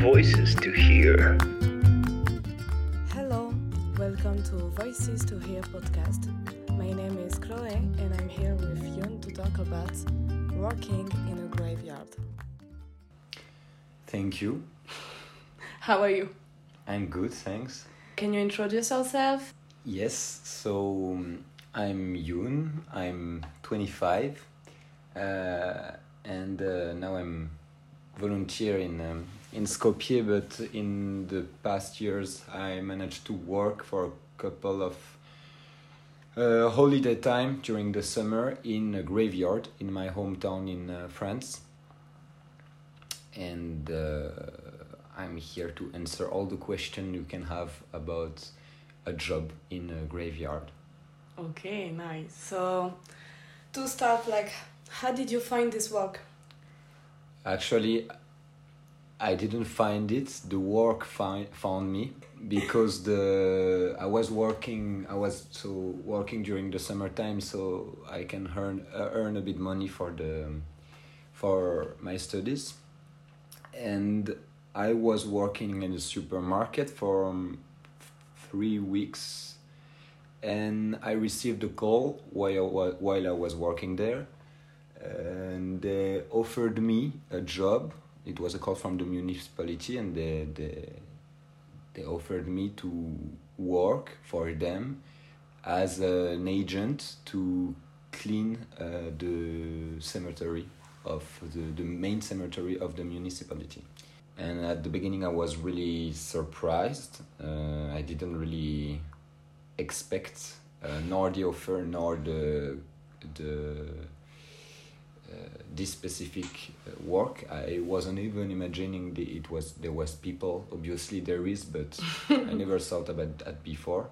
Voices to Hear. Hello, welcome to Voices to Hear podcast. My name is Chloe and I'm here with Youen to talk about working in a graveyard. Thank you. How are you? I'm good, thanks. Can you introduce yourself? Yes, so um, I'm Youen, I'm 25, uh, and uh, now I'm volunteer in um, in Skopje, but in the past years I managed to work for a couple of uh, holiday time during the summer in a graveyard in my hometown in uh, France. And uh, I'm here to answer all the questions you can have about a job in a graveyard. Okay, nice. So, to start, like, how did you find this work? Actually, I didn't find it. The work find, found me because the I was working. I was so working during the summertime, so I can earn uh, earn a bit money for the for my studies, and I was working in a supermarket for um, three weeks, and I received a call while while I was working there, and they offered me a job it was a call from the municipality and they, they, they offered me to work for them as an agent to clean uh, the cemetery of the, the main cemetery of the municipality. And at the beginning i was really surprised. Uh, i didn't really expect uh, nor the offer nor the the this specific uh, work. I wasn't even imagining the, it was there was people. Obviously there is but i never thought about that before.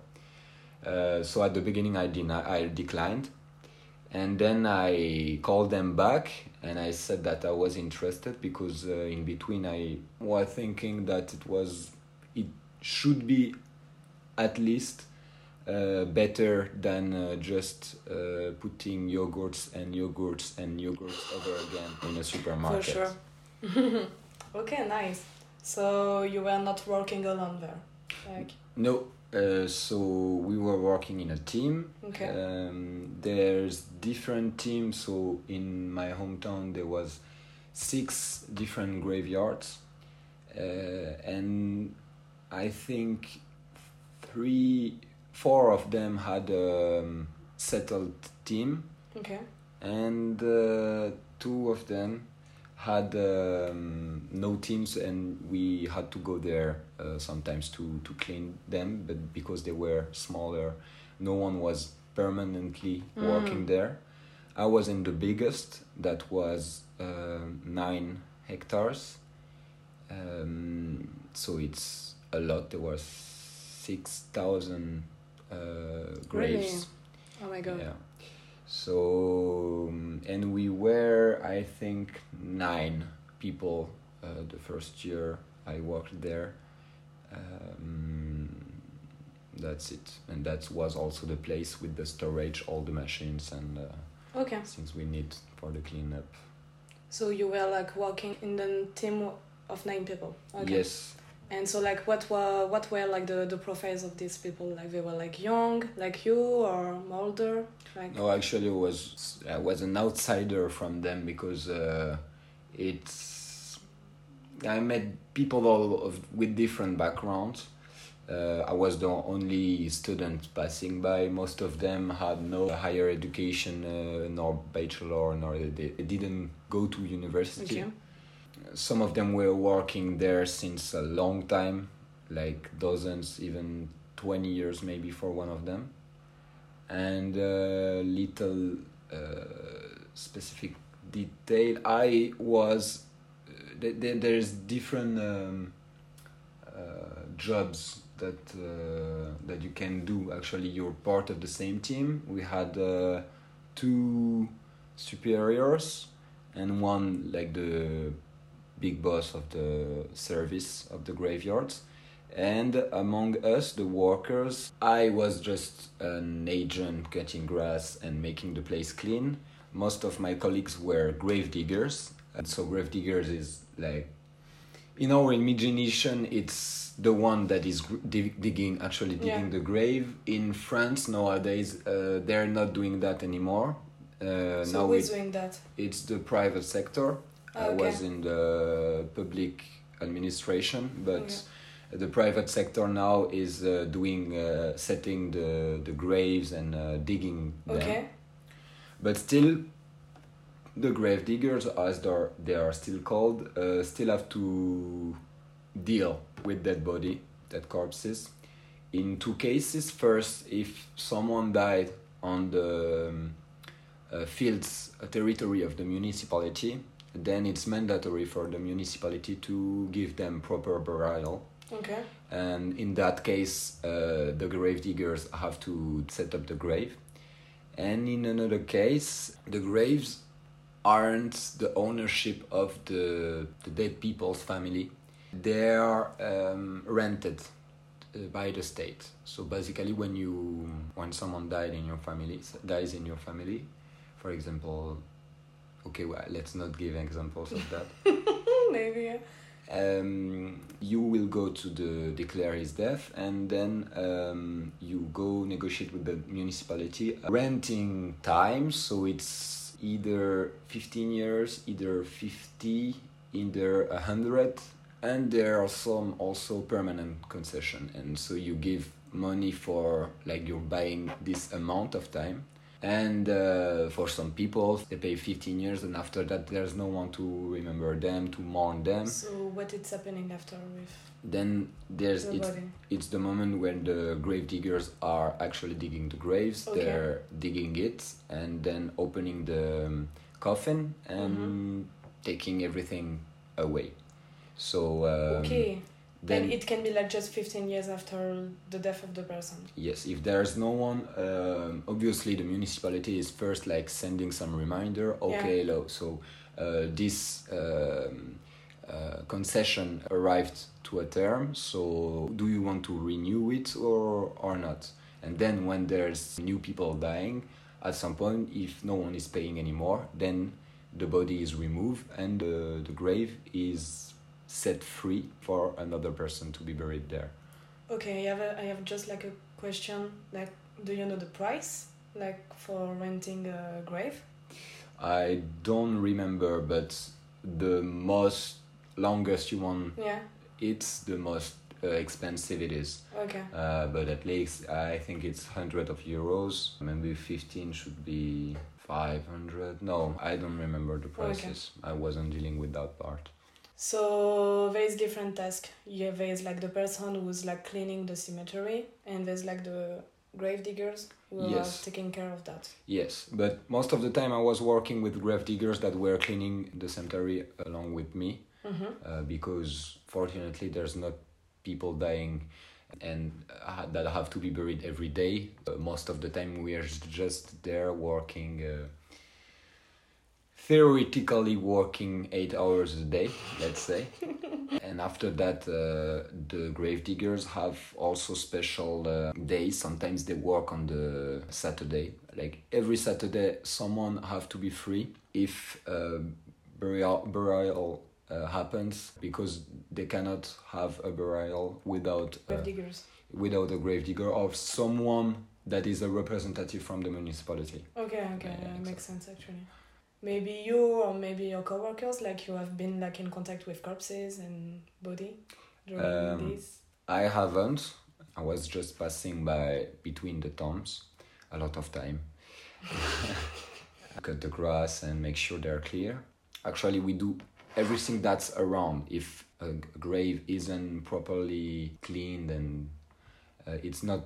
Uh, so at the beginning i deny, i declined. And then i called them back and i said that i was interested because uh, in between i was thinking that it was it should be at least uh, better than uh, just uh, putting yogurts and yogurts and yogurts over again in a supermarket. For sure. okay, nice. So you were not working alone there, like. No, uh, so we were working in a team. Okay. Um, there's different teams. So in my hometown there was six different graveyards, uh, and I think three four of them had a um, settled team Okay. and uh, two of them had um, no teams and we had to go there uh, sometimes to, to clean them but because they were smaller no one was permanently Mm. working there i was in the biggest that was uh, nine hectares um, so it's a lot there was 6000 uh, graves Oh my god. yeah. So um, and we were, I think, nine people uh, the first year I worked there. Um, that's it, and that was also the place with the storage, all the machines and uh, Okay. things we need for the cleanup. So you were like working in the team of nine people. Okay. Yes, And so like what were what were like the the profiles of these people? Like they were like young, like you, or older? Like No, actually, was I was an outsider from them because uh, it's I met people all of, with different backgrounds. Uh, I was the only student passing by. Most of them had no higher education, uh, nor bachelor, nor they, they didn't go to university. okay. Some of them were working there since a long time, like dozens, even 20 years maybe for one of them. And uh, little uh, specific detail, I was, uh, th- th- there's different um, uh, jobs that uh, that you can do. Actually, you're part of the same team. We had two superiors and one like the big boss of the service of the graveyards. And among us, the workers, I was just an agent cutting grass and making the place clean. Most of my colleagues were grave diggers. And so, grave diggers is like in our imagination it's the one that is dig- digging actually digging Yeah. the grave in france nowadays uh, they're not doing that anymore uh, so now who is it, doing that? it's the private sector Ah, i was in the public administration but the private sector now is uh, doing uh, setting the, the graves and uh, digging them. Okay. but still the grave diggers as they are still called uh, still have to deal with that body that corpses. In two cases first if someone died on the um, uh, fields uh, territory of the municipality then it's mandatory for the municipality to give them proper burial. Okay. and in that case uh, the grave diggers have to set up the grave. And in another case the graves aren't the ownership of the, the dead people's family. They are um, rented uh, by the state. So basically when you when someone died in your family dies in your family for example okay well let's not give examples of that Maybe. Yeah. um, you will go to the declare his death and then um, you go negotiate with the municipality renting time so it's either 15 years either 50 either 100 and there are some also permanent concession and so you give money for like you're buying this amount of time and uh, for some people they pay 15 years and after that there's no one to remember them to mourn them So what is happening after with then there's the it's, it's the moment when the grave diggers are actually digging the graves Okay. they're digging it and then opening the um, coffin and Mm-hmm. taking everything away so um, okay. Then and it can be like just 15 years after the death of the person. Yes, if there's no one, um, obviously the municipality is first like sending some reminder. Okay, lo, so uh, this um, uh, concession arrived to a term. So do you want to renew it or or not? And then when there's new people dying, at some point, if no one is paying anymore, then the body is removed and the, the grave is set free for another person to be buried there. Okay, I have, a, I have just like a question. Like, do you know the price? Like for renting a grave? I don't remember, but the most longest you want Yeah. it's the most uh, expensive it is. Okay. Uh, but at least I think it's hundred of euros. Maybe fifteen should be five hundred. No, I don't remember the prices. I wasn't dealing with that part. So there is different task. Yeah, there is like the person who's like cleaning the cemetery, and there's like the grave diggers who Yes. are taking care of that. Yes, but most of the time I was working with grave diggers that were cleaning the cemetery along with me. Mm-hmm. uh, because fortunately there's not people dying and uh, that have to be buried every day. Uh, most of the time we are just there working, uh, theoretically working eight hours a day, let's say. and after that, uh, the grave diggers have also special uh, days. Sometimes they work on the Saturday. Like every Saturday, someone have to be free if uh, burial burial uh, happens because they cannot have a burial without uh, Grave diggers. without a grave digger or someone that is a representative from the municipality. Okay, okay, Yeah, yeah, yeah, makes sense actually. Maybe you or maybe your coworkers, like you have been like in contact with corpses and body during Um, this. I haven't. I was just passing by between the tombs a lot of time. Cut the grass and make sure they're clear. Actually, we do everything that's around. If a grave isn't properly cleaned and uh, it's not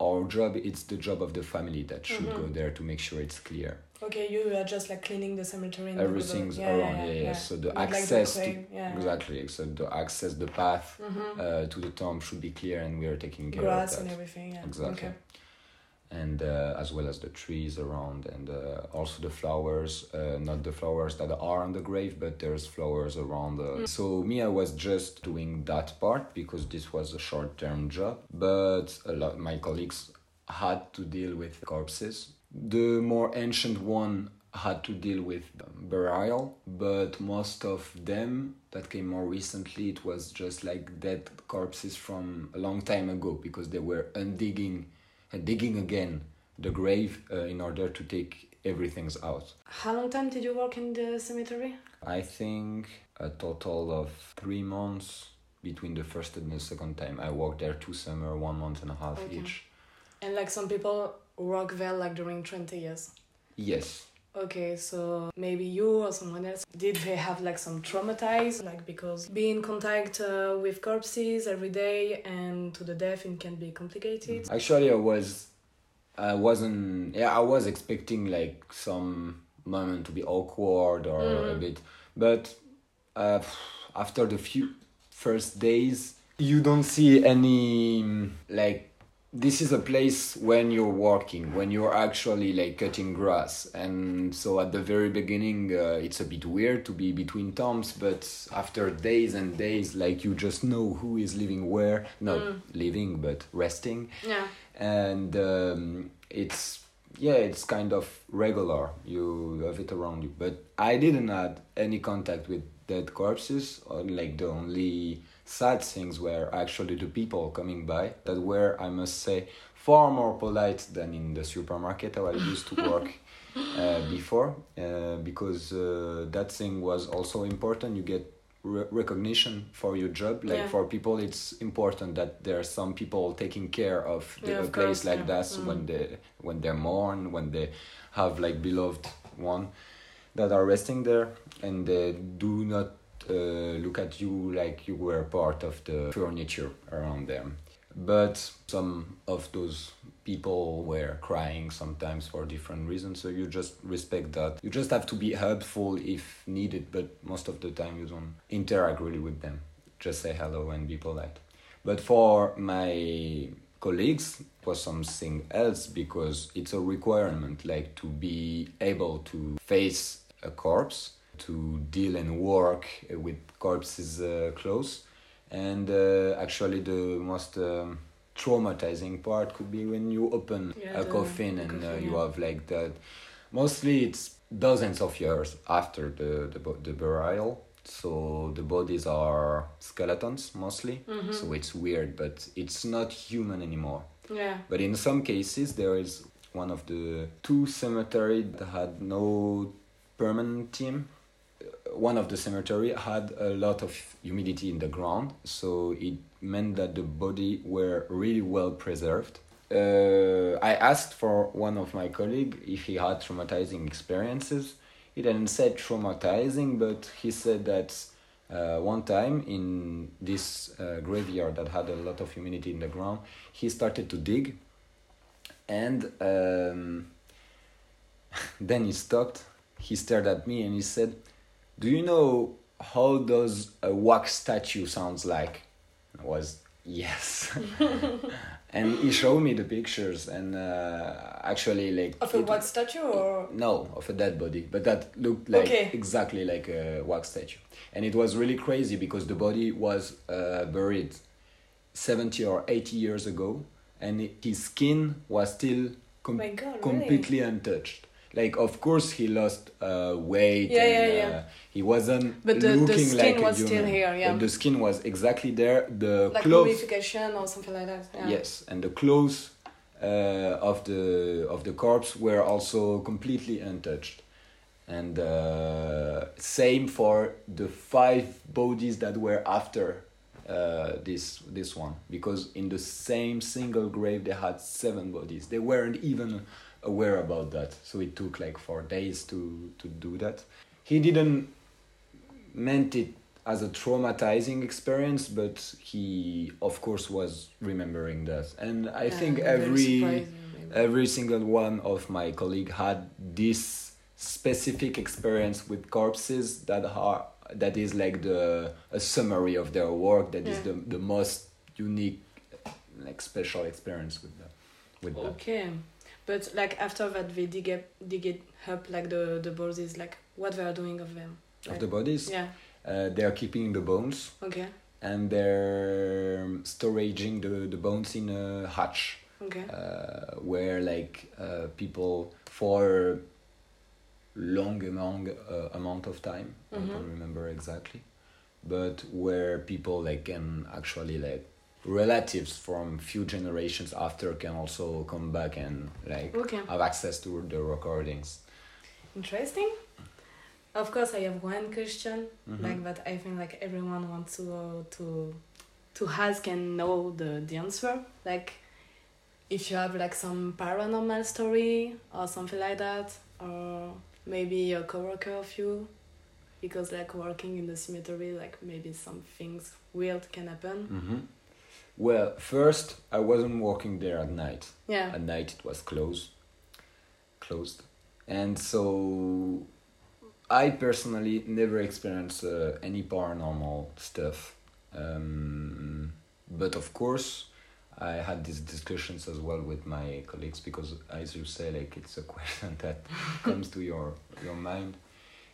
our job, it's the job of the family that should Mhm. go there to make sure it's clear. Okay, you are just like cleaning the cemetery. and the Everything's river. around, yeah, yeah. yeah, So the Not like the access to- yeah, Exactly. So the access, the path Mm-hmm. uh, to the tomb should be clear, and we are taking care Grass of that. Grass and everything. Yeah. Exactly. Okay. And uh, as well as the trees around, and uh, also the flowers. Uh, not the flowers that are on the grave, but there's flowers around. Mm. So Mia was just doing that part because this was a short-term job. But a lot my colleagues had to deal with corpses. The more ancient one had to deal with burial, but most of them that came more recently, it was just like dead corpses from a long time ago because they were undigging, uh, digging again the grave uh, in order to take everything's out. How long time did you work in the cemetery? I think a total of three months between the first and the second time. I worked there two summer, one month and a half Okay. each. And like some people there like during 20 years. Yes, Okay, so maybe you or someone else, did they have like some traumatized, like because being in contact uh, with corpses every day and to the death it can be complicated? Actually, I was, I wasn't. Yeah, I was expecting like some moment to be awkward or a Mm. bit, but uh, after the few first days, you don't see any like. This is a place when you're working, when you're actually like cutting grass, and so at the very beginning, uh, it's a bit weird to be between tombs. But after days and days, like you just know who is living where, not Mm. living but resting Yeah. and um, it's yeah it's kind of regular you have it around you but i didn't have any contact with dead corpses or like the only sad things were actually the people coming by that were i must say far more polite than in the supermarket how i used to work uh, before uh, because uh, that thing was also important you get re- recognition for your job like Yeah. for people it's important that there are some people taking care of the Yeah, a of place course, like yeah. that Mm. when they when they mourn when they have like beloved one that are resting there and they do not Uh, look at you like you were part of the furniture around them. But some of those people were crying sometimes for different reasons so you just respect that. You just have to be helpful if needed but most of the time you don't interact really with them. Just say hello and be polite. But for my colleagues it was something else because it's a requirement like to be able to face a corpse to deal and work uh, with corpses uh, close and uh, actually the most um, traumatizing part could be when you open Yeah, a coffin and uh, coffin, you yeah. have like that mostly it's dozens of years after the the, the burial so the bodies are skeletons mostly Mhm. so it's weird but it's not human anymore Yeah. but in some cases there is one of the two cemetery that had no permanent team one of the cemetery had a lot of humidity in the ground so it meant that the body were really well preserved. Uh, i asked for one of my colleague if he had traumatizing experiences. He didn't say traumatizing but he said that uh, one time in this uh, graveyard that had a lot of humidity in the ground he started to dig and um, then he stopped. He stared at me and he said do you know how does a wax statue sounds like i was yes and he showed me the pictures and uh, actually like Of a wax statue or? no, of a dead body, but that looked like Okay. exactly like a wax statue, and it was really crazy because the body was uh, buried seventy or eighty years ago, and it- his skin was still com- My God, really? completely untouched. Like, of course, he lost uh, weight. Yeah, and, yeah, yeah. Uh, he wasn't But the- the skin like was still here, yeah. But the skin was exactly there. The Like clothes or something like that. Yeah. Yes, and the clothes uh, of the of the corpse were also completely untouched, and uh, same for the five bodies that were after uh, this this one because in the same single grave they had seven bodies. They weren't even aware about that, so it took like four days to to do that. He didn't meant it as a traumatizing experience, but he of course was remembering that, and I Yeah, think every every single one of my colleague had this specific experience with corpses that are that is like the a summary of their work that is Yeah. the the most unique like special experience with that with that. Okay, but like after that, they dig up, dig it up like the the bodies. Like what they are doing of them. of the bodies Yeah. uh, they are keeping the bones Okay. and they're storaging the, the bones in a hatch Okay. uh, where like uh, people for long among uh, amount of time. I Mhm. don't remember exactly, but where people like can actually like relatives from few generations after can also come back and like Okay. have access to the recordings. Interesting. Of course, I have one question Mhm. like that. I think like everyone wants to uh, to to ask and know the the answer. Like, if you have like some paranormal story or something like that, or maybe a coworker of you, because like working in the cemetery, like maybe some things weird can happen. Mhm. Well, first I wasn't working there at night. Yeah. At night it was closed, closed, and so I personally never experienced uh, any paranormal stuff. Um, but of course, I had these discussions as well with my colleagues because, as you say, like it's a question that comes to your your mind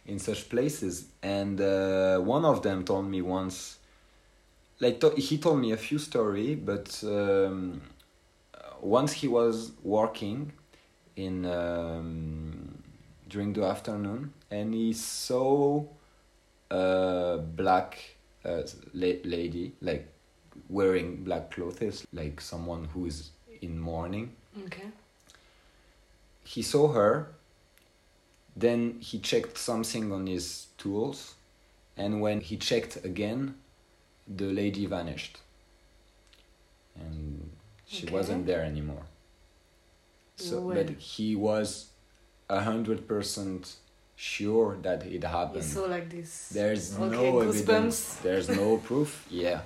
in such places. And uh, one of them told me once, like to- he told me a few story, but um, once he was working in um, during the afternoon and he saw a black uh, la- lady like wearing black clothes like someone who is in mourning Okay. he saw her then he checked something on his tools and when he checked again the lady vanished and she Okay. wasn't there anymore so Well. but he was a hundred percent sure that it happened saw like this. there's Okay, no evidence there's no proof yeah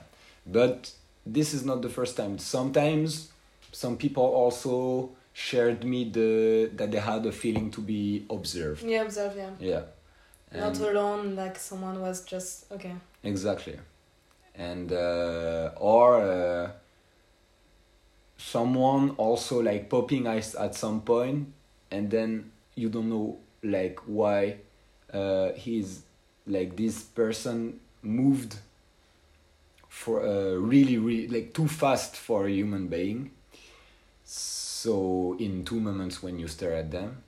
but this is not the first time sometimes some people also shared me the that they had a feeling to be observed Yeah, observed Yeah. yeah Not alone. Like someone was just okay. exactly and uh, or uh, someone also like popping eyes at some point and then you don't know like why uh, he's like this person moved for uh, really really like too fast for a human being. So in two moments when you stare at them.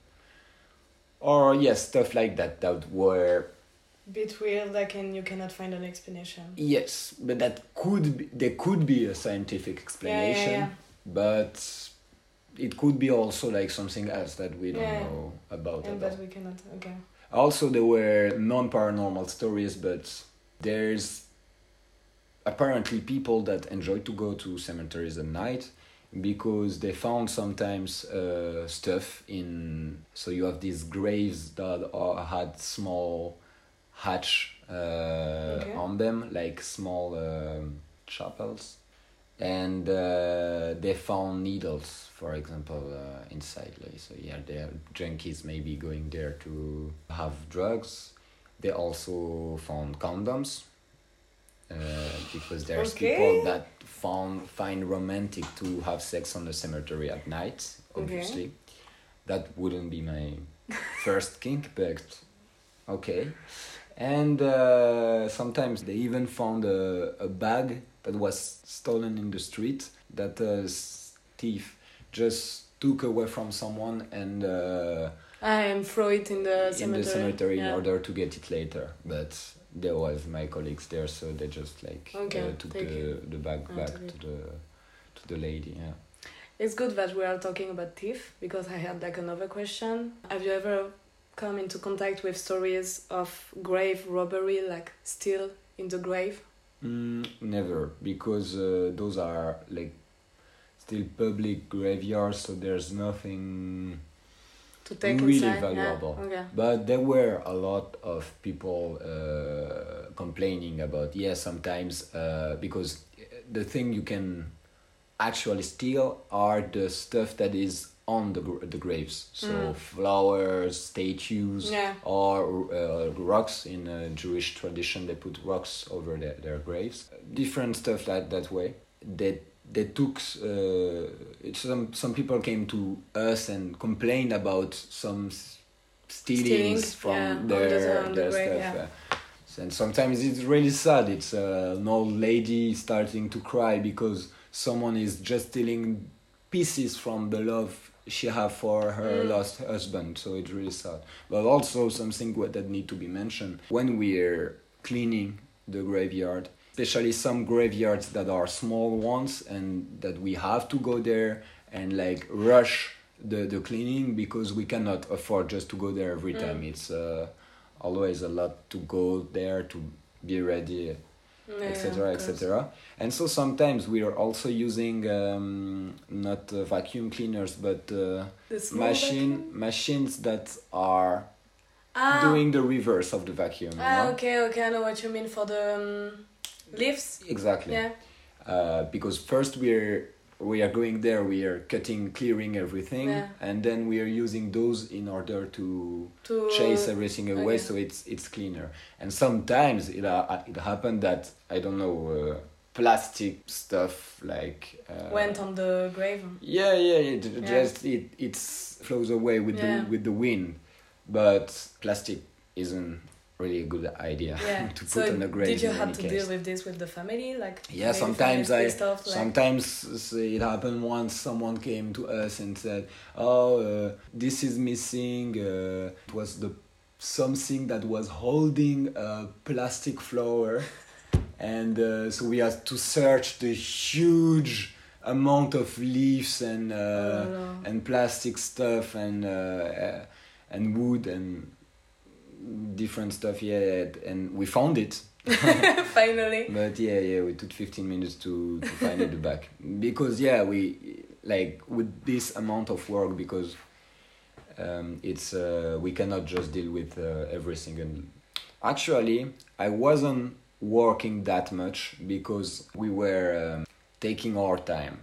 Or yes stuff like that that were Bit weird. Like and you cannot find an explanation. Yes, but that could be, there could be a scientific explanation, yeah. yeah, yeah. but it could be also like something else that we don't know about. And at but we cannot. Okay. Also, there were non paranormal stories, but there's apparently people that enjoy to go to cemeteries at night because they found sometimes uh, stuff in. So you have these graves that are, had small hatch uh, Okay. on them, like small um, chapels. And uh, they found needles, for example, uh, inside. Like, so yeah, there are junkies maybe going there to have drugs. They also found condoms uh, because there's Okay. people that found find romantic to have sex on the cemetery at night. Okay. Obviously, that wouldn't be my first kink, but okay. And uh, sometimes they even found a, a bag that was stolen in the street that a thief just took away from someone and uh, I am throw it in the in cemetery. the cemetery in order to get it later. But there was my colleagues there, so they just like Okay, uh, took the, the bag Ah, back to the to the lady. Yeah. It's good that we are talking about thief because I had like another question. Have you ever come into contact with stories of grave robbery, like still in the grave? Mm, never, because uh, those are like still public graveyards, so there's nothing. To take Really inside? valuable. Yeah. Okay. But there were a lot of people uh, complaining about yeah sometimes uh, because the thing you can actually steal are the stuff that is on the the graves, so Mm. flowers, statues, Yeah. or uh, rocks in a Jewish tradition. They put rocks over their, their graves. Different stuff like that way. They they took uh, it's some some people came to us and complained about some stealings Stealing, from yeah, on the- their the their grave, stuff. yeah. and sometimes it's really sad. It's uh, an old lady starting to cry because someone is just stealing pieces from the love she have for her Mm. lost husband. So it's really sad. But also something what- that need to be mentioned when we're cleaning the graveyard, especially some graveyards that are small ones and that we have to go there and like rush the, the cleaning because we cannot afford just to go there every Mm. time. It's uh, always a lot to go there to be ready etc course. etc and so sometimes we are also using um, not uh, vacuum cleaners but uh, machine vacuum? machines that are Ah, doing the reverse of the vacuum you ah, know? okay, okay, I know what you mean for the um, lifts. exactly Yeah. uh, because first we're we are going there we are cutting clearing everything Yeah. and then we are using those in order to To chase everything away okay. so it's it's cleaner and sometimes it uh, it happened that i don't know uh, plastic stuff like uh, went on the grave. yeah yeah it Yeah. just it it's flows away with Yeah. the with the wind but plastic isn't really a good idea Yeah. to put so on a grave did you have to case. deal with this with the family, like? Yeah, sometimes I- stuff, like, Sometimes it happened once someone came to us and said, "Oh, uh, this is missing." Uh, it was the something that was holding a plastic flower, and uh, so we had to search the huge amount of leaves and uh, Oh, no. and plastic stuff and uh, uh, and wood and different stuff. Yeah, and we found it. Finally. But yeah, yeah, we took 15 minutes to, to find it back because yeah, we like with this amount of work because um, it's uh, we cannot just deal with uh, everything. And actually, I wasn't working that much because we were um, taking our time.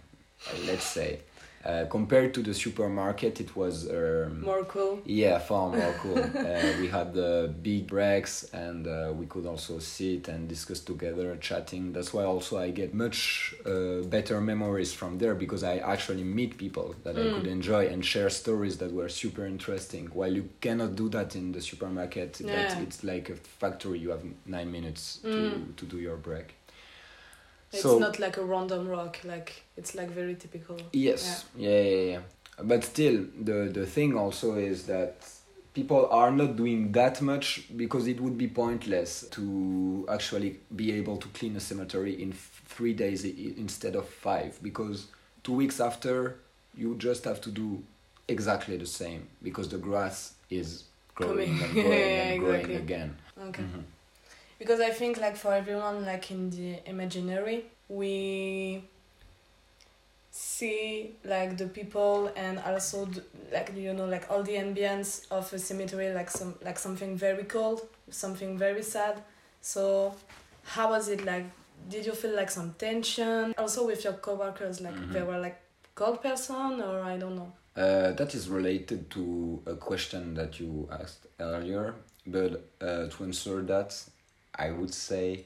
Let's say uh, compared to the supermarket, it was um, More cool. yeah, far more cool. uh, we had the big breaks and uh, we could also sit and discuss together, chatting. That's why also I get much uh, better memories from there because I actually meet people that I Mm. could enjoy and share stories that were super interesting. While you cannot do that in the supermarket, that it's like a factory. You have nine minutes to, Mm. to do your break. It's So- not like a random rock. Like it's like very typical. Yes. Yeah. yeah, yeah, But still, the the thing also is that people are not doing that much because it would be pointless to actually be able to clean a cemetery in three days instead of five because two weeks after you just have to do exactly the same because the grass is growing Coming. and growing Yeah, and growing exactly. again. Okay. Mhm. Because I think like for everyone like in the imaginary we see like the people and also like you know like all the ambience of a cemetery like some like something very cold something very sad. So how was it like? Did you feel like some tension? Also with your coworkers like Mhm. they were like cold person or i don't know? Uh, that is related to a question that you asked earlier, but uh, to answer that, I would say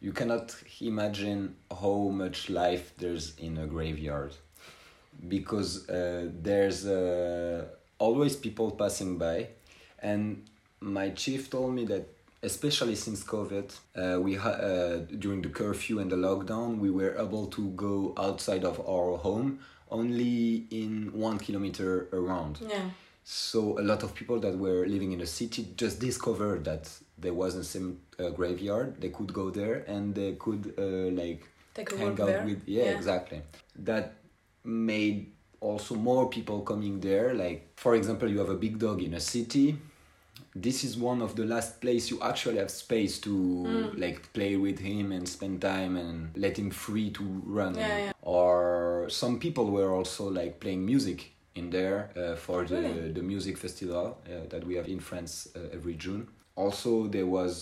you cannot imagine how much life there's in a graveyard. Because uh, there's uh, always people passing by, and my chief told me that especially since COVID, uh, we ha- uh, during the curfew and the lockdown, we were able to go outside of our home only in one kilometer around. yeah. So a lot of people that were living in the city just discovered that there was a sim- uh, graveyard. They could go there and they could uh, like hang out there with. Yeah, exactly. That made also more people coming there. Like for example, you have a big dog in a city. This is one of the last place you actually have space to Mm. like play with him and spend time and let him free to run. Yeah, yeah. Or some people were also like playing music in there uh, for the Really? the music festival uh, that we have in France uh, every June. Also, there was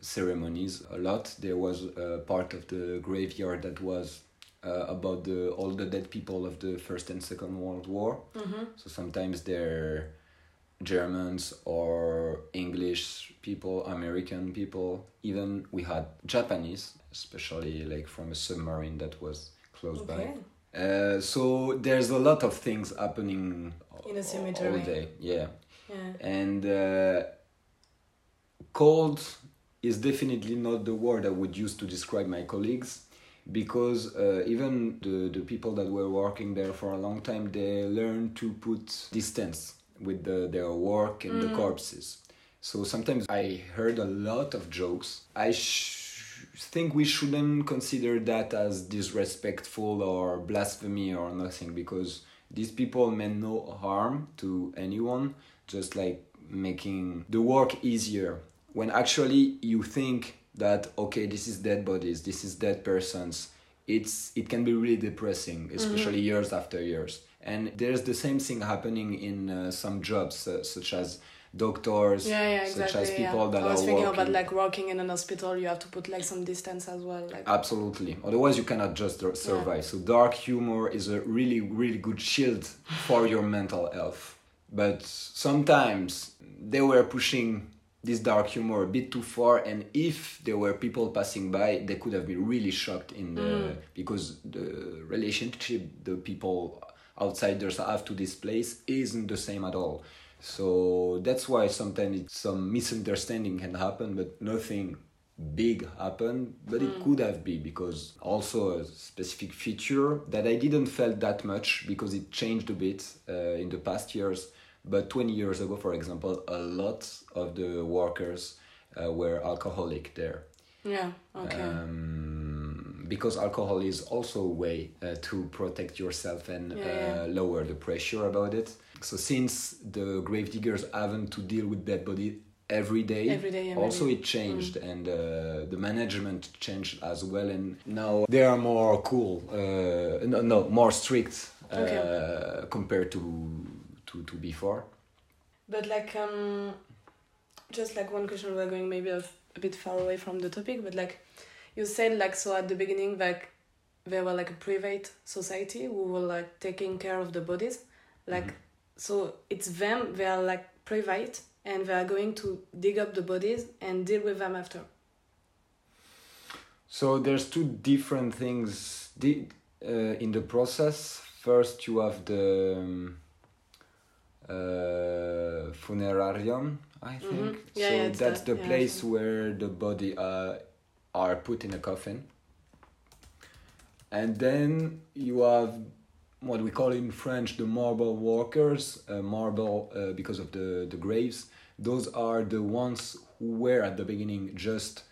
ceremonies a lot. There was a part of the graveyard that was uh, about the all the dead people of the First and Second World War. mm-hmm. So sometimes they're Germans or English people, American people. Even we had Japanese, especially like from a submarine that was close okay by. Uh, so there's a lot of things happening In a cemetery all day. Yeah yeah and uh, cold is definitely not the word I would use to describe my colleagues because uh, even the, the people that were working there for a long time they learned to put distance with the, their work and the corpses. So sometimes i heard a lot of jokes. I sh- think we shouldn't consider that as disrespectful or blasphemy or nothing because these people meant no harm to anyone just like making the work easier when actually you think that okay this is dead bodies this is dead persons it's it can be really depressing especially years after years and there's the same thing happening in uh, some jobs uh, such as doctors Yeah, yeah, such as people yeah. that I was are thinking working about like working in an hospital, you have to put like some distance as well. Like Absolutely. Otherwise, you cannot just sur- survive. So, dark humor is a really, really good shield for your mental health. But sometimes they were pushing this dark humor a bit too far, and if there were people passing by, they could have been really shocked in the because the relationship the people outsiders have to this place isn't the same at all. So that's why sometimes it's some misunderstanding can happen, but nothing big happened but it could have been because also a specific feature that i didn't felt that much because it changed a bit uh, in the past years but 20 years ago for example a lot of the workers uh, were alcoholic there yeah, okay. um, because alcohol is also a way uh, to protect yourself and Yeah, uh, yeah. lower the pressure about it. So since the grave diggers haven't to deal with dead body every day, Every day, yeah, also maybe. it changed and uh, the management changed as well, and now they are more cool, uh, no, no, more strict uh, Okay. compared to to to before. But like um just like one question we're going maybe a, a bit far away from the topic, but like you said like so at the beginning like they were like a private society who were like taking care of the bodies. Like so it's them they are like private and they are going to dig up the bodies and deal with them after. So there's two different things uh, in the process. First, you have the um, uh, funerarium, I think. Mhm. Yeah, so yeah, that's the- the yeah, place where the body uh, are put in a coffin. And then you have what we call in French the marble workers, uh, marble uh, because of the, the graves. Those are the ones who were at the beginning just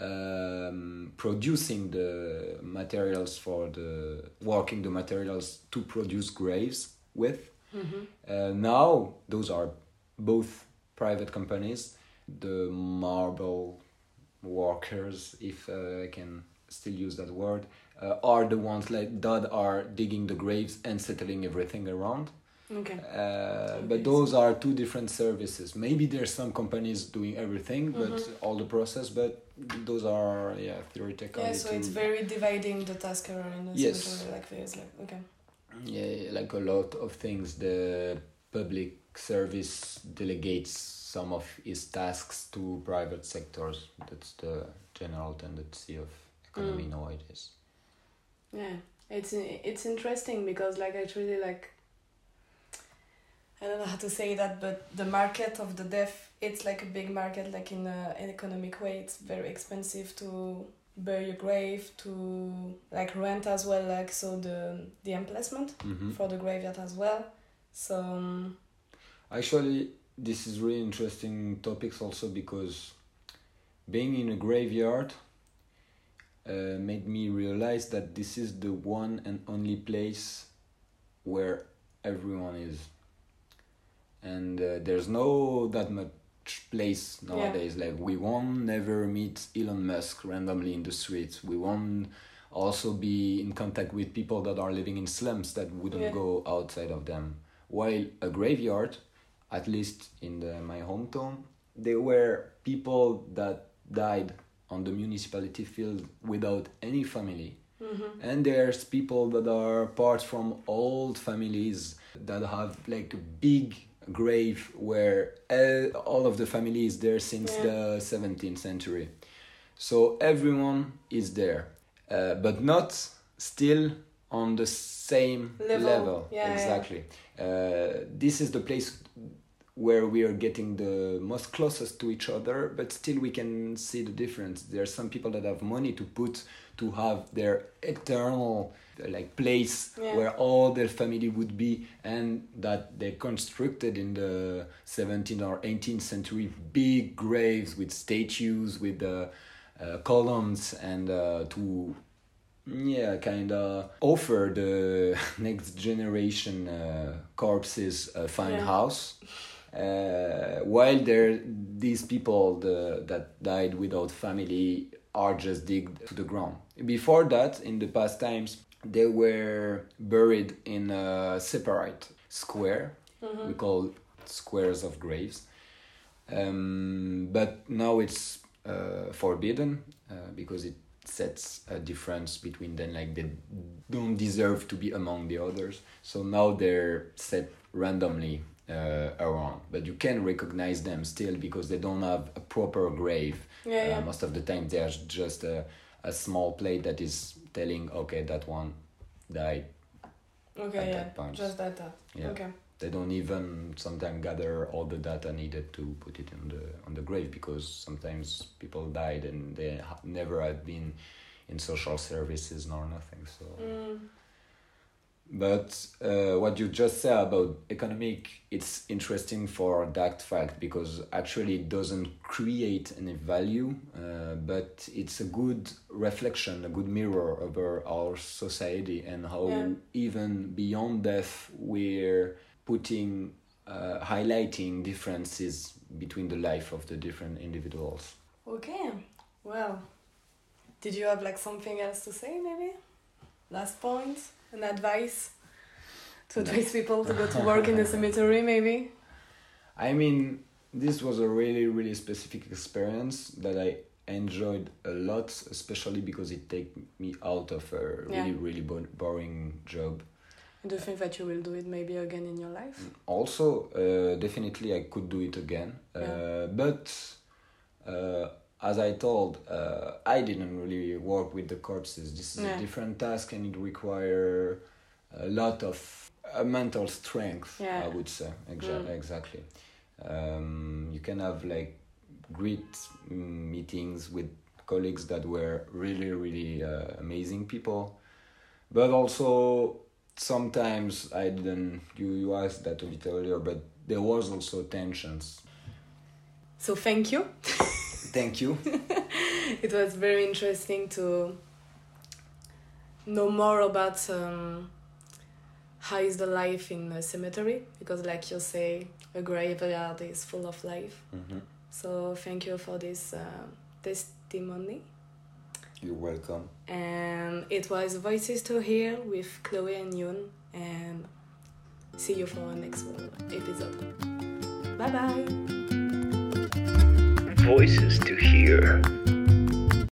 um, producing the materials for the working the materials to produce graves with. Uh, now those are both private companies. The marble workers, if uh, I can still use that word, uh, are the ones like that are digging the graves and settling everything around. Okay. Uh, but those are two different services. Maybe there's some companies doing everything, but Mhm. all the process. But those are yeah theoretical. Yeah, so it's very dividing the task the Yes. like this, like okay. Yeah like a lot of things. The public service delegates some of its tasks to private sectors. That's the general tendency of economy Mm. nowadays. Yeah, it's it's interesting because like actually like I don't know how to say that, but the market of the deaf it's like a big market. Like in a, an economic way, it's very expensive to bury your grave, to like rent as well. Like so the the emplacement Mhm. for the graveyard as well. So um, Actually, this is really interesting topics also because being in a graveyard uh, made me realize that this is the one and only place where everyone is, and uh, there's no that much place nowadays. Like we won't never meet Elon Musk randomly in the streets. We won't also be in contact with people that are living in slums that wouldn't Yeah. go outside of them. While a graveyard, at least in the, my hometown, there were people that died on the municipality field without any family. mhm. And there's people that are part from old families that have like big grave where all of the family is there since Yeah. the 17th century. So everyone is there, uh, but not still on the same Level. level. Yeah, yeah. exactly. Uh, this is the place where we are getting the most closest to each other, but still we can see the difference. There are some people that have money to put to have their eternal like place Yeah. where all their family would be and that they constructed in the 17th or 18th century big graves with statues with uh, uh, columns and uh, to yeah kind of offer the next generation uh, corpses a fine Yeah. house uh, while there these people the, that died without family are just digged to the ground before that in the past times they were buried in a separate square we call squares of graves. Um, but now it's uh, forbidden uh, because it sets a difference between them like they don't deserve to be among the others. So now they're set randomly uh, around. But you can recognize them still because they don't have a proper grave Yeah, uh, yeah. most of the time. There's just a, a small plate that is telling okay that one died Okay, at yeah. that point. Just that. that. Yeah. Okay. they don't even sometimes gather all the data needed to put it on the on the grave because sometimes people died and they ha- never had been in social services nor nothing so Mm. But uh, what you just said about economic it's interesting for that fact because actually it doesn't create any value uh, but it's a good reflection a good mirror over our society and how Yeah. even beyond death we're putting uh, highlighting differences between the life of the different individuals Okay. Well, did you have like something else to say, maybe? Last point, an advice to advise people to go to work in the cemetery, maybe? I mean, this was a really, really specific experience that I enjoyed a lot, especially because it take me out of a really, Yeah. really bo- boring job. Do you think that you will do it maybe again in your life? Also, uh, definitely I could do it again, uh, but uh, as I told, uh, I didn't really work with the corpses. This is Yeah. a different task, and it require a lot of uh, mental strength. Yeah. I would say Exa- Mm. exactly. Um, you can have like great mm, meetings with colleagues that were really, really uh, amazing people, but also sometimes I didn't. You you asked that a bit earlier, but there was also tensions. So, thank you. Thank you. it was very interesting to know more about um, how is the life in a cemetery because like you say a graveyard is full of life Mhm. so thank you for this uh, testimony You're welcome. and it was voices to hear with chloe and Youen and see you for our next episode bye bye voices to hear.